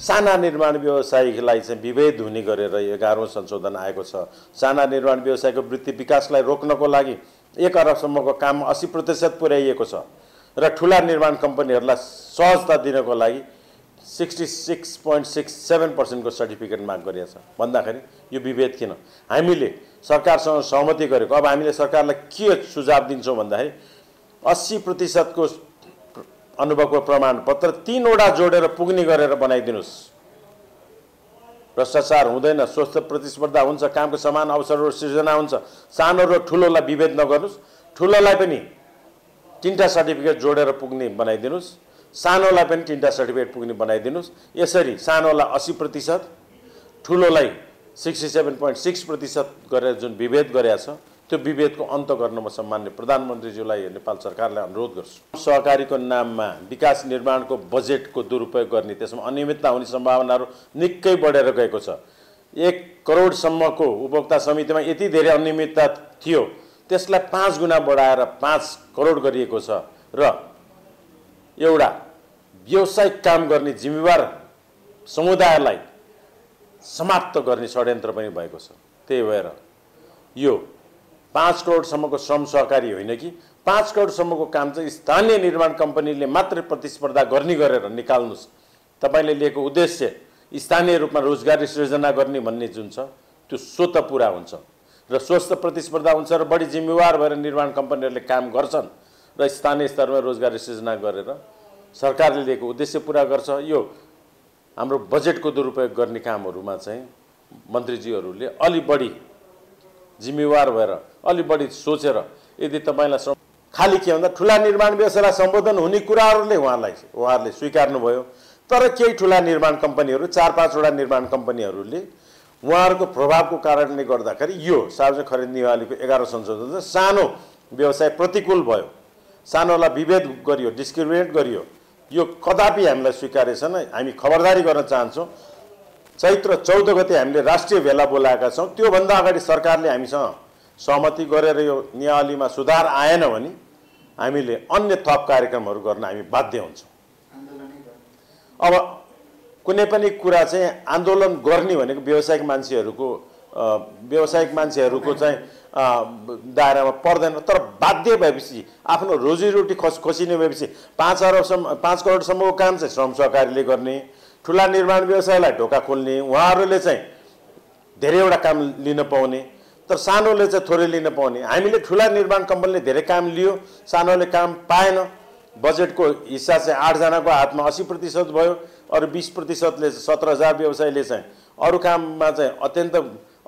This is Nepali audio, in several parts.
साना निर्माण व्यवसायीलाई चाहिँ विभेद हुने गरेर एघारौँ संशोधन आएको छ। साना निर्माण व्यवसायको वृत्ति विकासलाई रोक्नको लागि एक अरबसम्मको काम अस्सी प्रतिशत पुर्याइएको छ र ठुला निर्माण कम्पनीहरूलाई सहजता दिनको लागि sixty six point six seven पर्सेन्टको certificate माग गरिएको छ। भन्दाखेरि यो विभेद किन? हामीले सरकारसँग सहमति गरेको अब हामीले सरकारलाई के सुझाव दिन्छौँ भन्दाखेरि अस्सी प्रतिशतको अनुभवको प्रमाणपत्र तिनवटा जोडेर पुग्ने गरेर बनाइदिनुहोस्। भ्रष्टाचार हुँदैन स्वस्थ प्रतिस्पर्धा हुन्छ कामको समान अवसरहरू सृजना हुन्छ सानो र ठुलोलाई विभेद नगर्नुहोस्। ठुलोलाई पनि तिनवटा सर्टिफिकेट जोडेर पुग्ने बनाइदिनुहोस्। सानोलाई पनि तिनवटा सर्टिफिकेट पुग्ने बनाइदिनुहोस्। यसरी सानोलाई अस्सी प्रतिशत ठुलोलाई सिक्सटी सेभेन पोइन्ट सिक्स प्रतिशत गरेर जुन विभेद गरेका छ त्यो विभेदको अन्त गर्न म सम्मान्य प्रधानमन्त्रीज्यूलाई नेपाल सरकारलाई अनुरोध गर्छु। सहकारीको नाममा विकास निर्माणको बजेटको दुरुपयोग गर्ने त्यसमा अनियमितता हुने सम्भावनाहरू निकै बढेर गएको छ। एक करोडसम्मको उपभोक्ता समितिमा यति धेरै अनियमितता थियो त्यसलाई पाँच गुणा बढाएर पाँच करोड गरिएको छ र एउटा व्यावसायिक काम गर्ने जिम्मेवार समुदायलाई समाप्त गर्ने षड्यन्त्र पनि भएको छ। त्यही भएर यो पाँच करोडसम्मको श्रम सहकारी होइन कि? पाँच करोडसम्मको काम चाहिँ स्थानीय निर्माण कम्पनीले मात्रै प्रतिस्पर्धा गर्ने गरेर निकाल्नुहोस्। तपाईँले लिएको उद्देश्य स्थानीय रूपमा रोजगारी सृजना गर्ने भन्ने जुन छ त्यो स्वत पुरा हुन्छ। र स्वस्थ प्रतिस्पर्धा हुन्छ र बढी जिम्मेवार भएर निर्माण कम्पनीहरूले काम गर्छन् र स्थानीय स्तरमा रोजगारी सृजना गरेर सरकारले लिएको उद्देश्य पुरा गर्छ। यो हाम्रो बजेटको दुरुपयोग गर्ने कामहरूमा चाहिँ मन्त्रीज्यूहरूले अलि बढी जिम्मेवार भएर अलि बढी सोचेर यदि तपाईँलाई खालि के भन्दा ठुला निर्माण व्यवसायलाई सम्बोधन हुने कुराहरूले उहाँलाई उहाँहरूले स्वीकार्नुभयो। तर केही ठुला निर्माण कम्पनीहरू चार पाँचवटा निर्माण कम्पनीहरूले उहाँहरूको प्रभावको कारणले गर्दाखेरि यो सार्वजनिक खरिद निवालीको एघार संशोधन सानो व्यवसाय प्रतिकूल भयो। सानोलाई विभेद गरियो डिस्क्रिमिनेट गरियो। यो कदापि हामीलाई स्वीकार्य छैन। हामी खबरदारी गर्न चाहन्छौँ। चैत्र चौध गते हामीले राष्ट्रिय भेला बोलाएका छौँ। त्योभन्दा अगाडि सरकारले हामीसँग सहमति गरेर यो नियावलीमा सुधार आएन भने हामीले अन्य थप कार्यक्रमहरू गर्न हामी बाध्य हुन्छौँ। अब कुनै पनि कुरा चाहिँ आन्दोलन गर्ने भनेको व्यावसायिक मान्छेहरूको व्यावसायिक मान्छेहरूको चाहिँ दायरामा पर्दैन। तर बाध्य भएपछि आफ्नो रोजीरोटी खस खोसिने भएपछि पाँच अरबसम्म पाँच करोडसम्मको काम चाहिँ श्रम सहकारीले गर्ने ठुला निर्माण व्यवसायलाई ढोका खोल्ने उहाँहरूले चाहिँ धेरैवटा काम लिन पाउने तर सानोले चाहिँ थोरै लिन पाउने। हामीले ठुला निर्माण कम्पनीले धेरै काम लियो सानोले काम पाएन। बजेटको हिस्सा चाहिँ आठजनाको हातमा अस्सी प्रतिशत भयो अरू बिस प्रतिशतले सत्र हजार व्यवसायीले चाहिँ अरू काममा चाहिँ अत्यन्त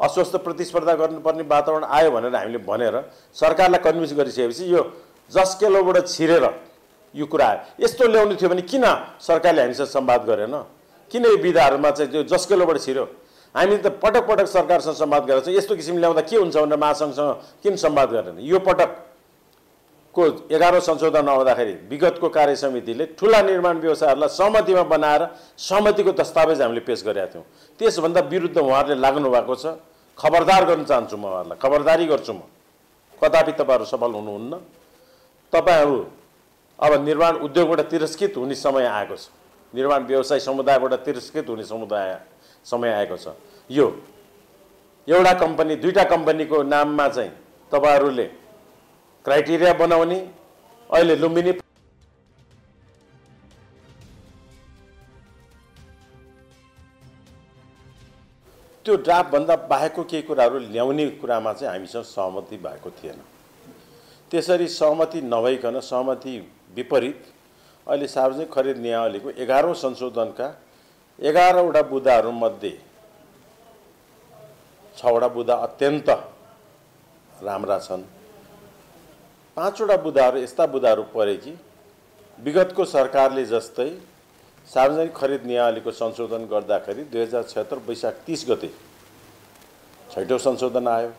अस्वस्थ प्रतिस्पर्धा गर्नुपर्ने वातावरण आयो भनेर हामीले भनेर सरकारलाई कन्भिन्स गरिसकेपछि यो जस्केलोबाट छिरेर यो कुरा आयो। यस्तो ल्याउनु थियो भने किन सरकारले हामीसँग संवाद गरेन? किन यो विधाहरूमा चाहिँ त्यो जस्केलोबाट छिर्यो? हामी त पटक पटक सरकारसँग संवाद गरेर चाहिँ यस्तो किसिमले ल्याउँदा के हुन्छ भनेर महासङ्घसँग किन संवाद गरेन? यो पटकको एघारौँ संशोधन आउँदाखेरि विगतको कार्य समितिले ठुला निर्माण व्यवसायहरूलाई सहमतिमा बनाएर सहमतिको दस्तावेज हामीले पेस गरेका थियौँ। त्यसभन्दा विरुद्ध उहाँहरूले लाग्नु भएको छ खबरदार गर्न चाहन्छु म उहाँहरूलाई खबरदारी गर्छु म। कदापि तपाईँहरू सफल हुनुहुन्न। तपाईँहरू अब निर्माण उद्योगबाट तिरस्कृत हुने समय आएको छ। निर्माण व्यवसाय समुदायबाट तिरस्कृत हुने समुदाय समय आएको छ। यो एउटा कम्पनी दुईवटा कम्पनीको नाममा चाहिँ तपाईँहरूले क्राइटेरिया बनाउने अहिले लुम्बिनी त्यो ड्राफ्टभन्दा बाहेकको केही कुराहरू ल्याउने कुरामा चाहिँ हामीसँग सहमति भएको थिएन। त्यसरी सहमति नभइकन सहमति विपरीत अहिले सार्वजनिक खरिद नियावलीको एघारौँ संशोधनका एघारवटा बुदाहरूमध्ये छवटा बुदा अत्यन्त राम्रा छन्। पाँचवटा बुदाहरू यस्ता बुदाहरू परे कि विगतको सरकारले जस्तै सार्वजनिक खरिद नियावलीको संशोधन गर्दाखेरि दुई हजार छत्तर वैशाख तिस गते छैटौँ संशोधन आयो।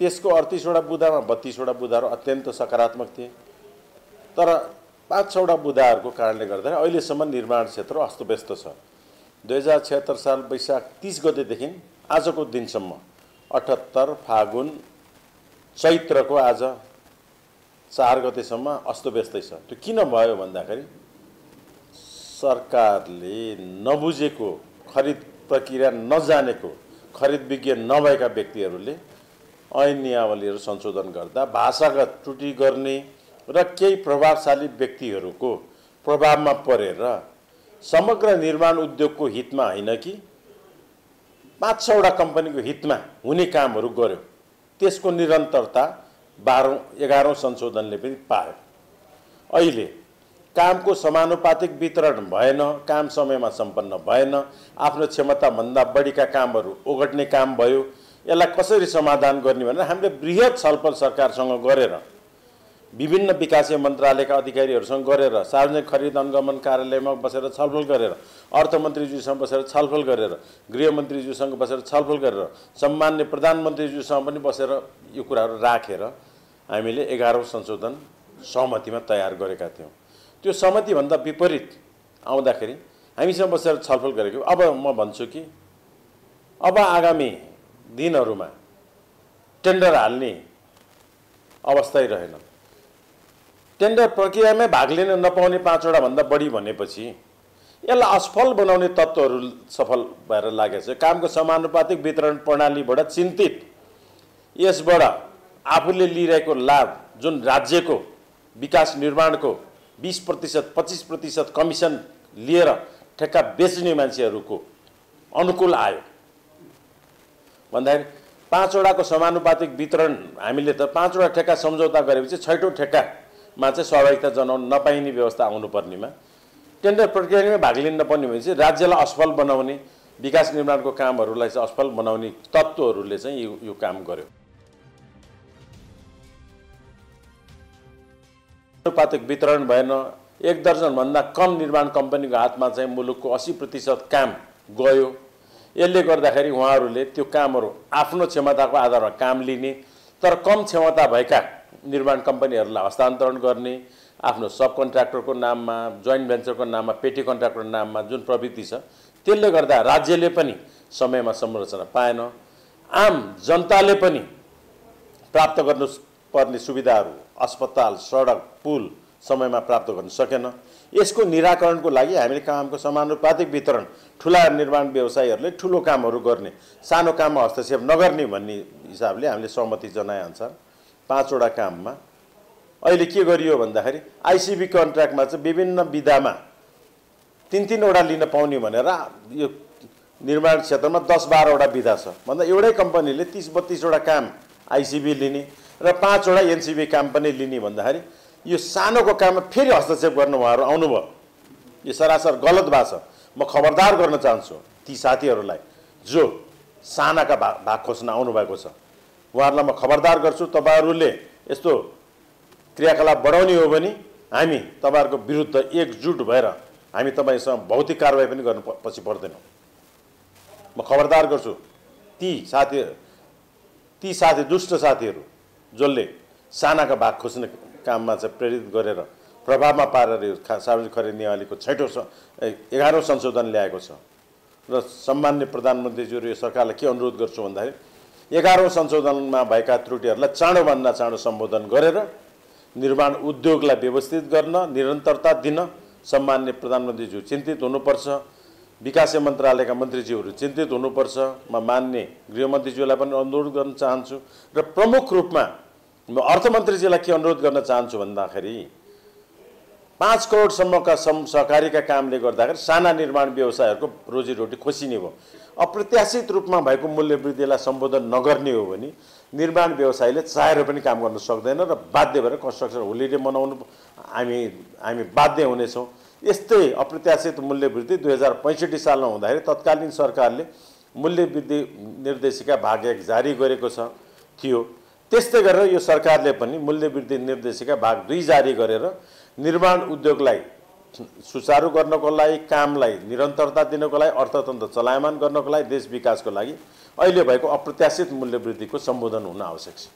त्यसको अडतिसवटा बुदामा बत्तिसवटा बुदाहरू अत्यन्त सकारात्मक थिए। तर पाँच छवटा बुदाहरूको कारणले गर्दाखेरि अहिलेसम्म निर्माण क्षेत्र अस्तव्यस्त छ। दुई हजार छत्तर साल वैशाख तिस गतेदेखि आजको दिनसम्म अठहत्तर फागुन चैत्रको आज चार गतेसम्म अस्तव्यस्तै छ। त्यो किन भयो भन्दाखेरि सरकारले नबुझेको खरिद प्रक्रिया नजानेको खरिद विज्ञ नभएका व्यक्तिहरूले ऐन नियावलीहरू संशोधन गर्दा भाषागत त्रुटि गर्ने र केही प्रभावशाली व्यक्तिहरूको प्रभावमा परेर समग्र निर्माण उद्योगको हितमा होइन कि? पाँच छवटा कम्पनीको हितमा हुने कामहरू गर्यो। त्यसको निरन्तरता बाह्रौँ एघारौँ संशोधनले पनि पायो। अहिले कामको समानुपातिक वितरण भएन काम समयमा सम्पन्न भएन आफ्नो क्षमताभन्दा बढीका कामहरू ओगट्ने काम भयो। यसलाई कसरी समाधान गर्ने भनेर हामीले बृहत छलफल सरकारसँग गरेर विभिन्न विकासीय मन्त्रालयका अधिकारीहरूसँग गरेर सार्वजनिक खरिद अनुगमन कार्यालयमा बसेर छलफल गरेर अर्थमन्त्रीज्यूसँग बसेर छलफल गरेर गृहमन्त्रीज्यूसँग बसेर छलफल गरेर सम्मान्य प्रधानमन्त्रीज्यूसँग पनि बसेर यो कुराहरू राखेर हामीले एघारौँ संशोधन सहमतिमा तयार गरेका थियौँ। त्यो सहमतिभन्दा विपरीत आउँदाखेरि हामीसँग बसेर छलफल गरेको अब म भन्छु कि अब आगामी दिनहरूमा टेन्डर हाल्ने अवस्थै रहेन। टेन्डर प्रक्रियामै भाग लिन नपाउने पाँचवटा भन्दा बढी भनेपछि यसलाई असफल बनाउने तत्त्वहरू सफल भएर लागेको छ। कामको समानुपातिक वितरण प्रणालीबाट चिन्तित। यसबाट आफूले लिइरहेको लाभ जुन राज्यको विकास निर्माणको बिस प्रतिशत पच्चिस प्रतिशत कमिसन लिएर ठेक्का बेच्ने मान्छेहरूको अनुकूल आयो। भन्दाखेरि पाँचवटाको समानुपातिक वितरण हामीले त पाँचवटा ठेक्का सम्झौता गरेपछि छैटौँ ठेक्कामा चाहिँ सहभागिता जनाउन नपाइने व्यवस्था आउनुपर्नेमा। टेन्डर प्रक्रियामै भाग लिन नपर्ने भने चाहिँ राज्यलाई असफल बनाउने विकास निर्माणको कामहरूलाई चाहिँ असफल बनाउने तत्त्वहरूले चाहिँ यो यो काम गर्यो। समानुपातिक वितरण भएन एक दर्जनभन्दा कम निर्माण कम्पनीको हातमा चाहिँ मुलुकको अस्सी प्रतिशत काम गयो। यसले गर्दाखेरि उहाँहरूले त्यो कामहरू आफ्नो क्षमताको आधारमा काम लिने तर कम क्षमता भएका निर्माण कम्पनीहरूलाई हस्तान्तरण गर्ने आफ्नो सब कन्ट्र्याक्टरको नाममा जोइन्ट भेन्चरको नाममा पेटी कन्ट्र्याक्टरको नाममा जुन प्रवृत्ति छ त्यसले गर्दा राज्यले पनि समयमा संरचना पाएन। आम जनताले पनि प्राप्त गर्नु पर्ने सुविधाहरू अस्पताल सडक पुल समयमा प्राप्त गर्न सकेन। यसको निराकरणको लागि हामीले कामको समानुपातिक वितरण ठुला निर्माण व्यवसायीहरूले ठुलो कामहरू गर्ने सानो काममा हस्तक्षेप नगर्ने भन्ने हिसाबले हामीले सहमति जनाएअनुसार पाँचवटा काममा। अहिले के गरियो भन्दाखेरि आइसिबी कन्ट्र्याक्टमा चाहिँ विभिन्न विधामा तिन तिनवटा लिन पाउने भनेर यो निर्माण क्षेत्रमा दस बाह्रवटा विधा छ। भन्दा एउटै कम्पनीले तिस बत्तिसवटा काम आइसिबी लिने र पाँचवटा एनसिबी काम पनि लिने भन्दाखेरि यो सानोको काममा फेरि हस्तक्षेप गर्न उहाँहरू आउनुभयो। यो सरासर गलत छ म खबरदार गर्न चाहन्छु ती साथीहरूलाई जो सानाका भाग भाग खोज्न आउनुभएको छ। उहाँहरूलाई म खबरदार गर्छु तपाईँहरूले यस्तो क्रियाकलाप बढाउने हो भने हामी तपाईँहरूको विरुद्ध एकजुट भएर हामी तपाईँसँग भौतिक कारवाही पनि गर्नु पछि पर्दैनौँ। म खबरदार गर्छु ती साथी ती साथी दुष्ट साथीहरू जसले सानाका भाग खोज्ने काममा चाहिँ प्रेरित गरेर प्रभावमा पारेर यो सार्वजनिक खरिद नियावलीको छैटौँ एघारौँ संशोधन ल्याएको छ। र सम्मान्य प्रधानमन्त्रीज्यू र यो सरकारलाई के अनुरोध गर्छु भन्दाखेरि एघारौँ संशोधनमा भएका त्रुटिहरूलाई चाँडोभन्दा चाँडो सम्बोधन गरेर निर्माण उद्योगलाई व्यवस्थित गर्न निरन्तरता दिन सम्मान्य प्रधानमन्त्रीज्यू चिन्तित हुनुपर्छ विकास मन्त्रालयका मन्त्रीज्यूहरू चिन्तित हुनुपर्छ। म मान्ने गृहमन्त्रीज्यूलाई पनि अनुरोध गर्न चाहन्छु र प्रमुख रूपमा म अर्थमन्त्रीजीलाई के अनुरोध गर्न चाहन्छु भन्दाखेरि पाँच करोडसम्मका सम सहकारीका कामले गर्दाखेरि साना निर्माण व्यवसायहरूको रोजीरोटी खोसिने भयो। अप्रत्याशित रूपमा भएको मूल्य वृद्धिलाई सम्बोधन नगर्ने हो भने निर्माण व्यवसायले चाहेर पनि काम गर्न सक्दैन र बाध्य भएर कन्स्ट्रक्सन होलिडे मनाउनु हामी हामी बाध्य हुनेछौँ। यस्तै अप्रत्याशित मूल्य वृद्धि दुई हजार पैँसठी सालमा हुँदाखेरि तत्कालीन सरकारले मूल्य वृद्धि निर्देशिका भाग एक जारी गरेको छ थियो। त्यस्तै गरेर यो सरकारले पनि मूल्य वृद्धि निर्देशिका भाग दुई जारी गरेर निर्माण उद्योगलाई सुचारू गर्नको लागि कामलाई निरन्तरता दिनको लागि अर्थतन्त्र चलायमान गर्नको लागि देश विकासको लागि अहिले भएको अप्रत्याशित मूल्य वृद्धिको सम्बोधन हुन आवश्यक छ।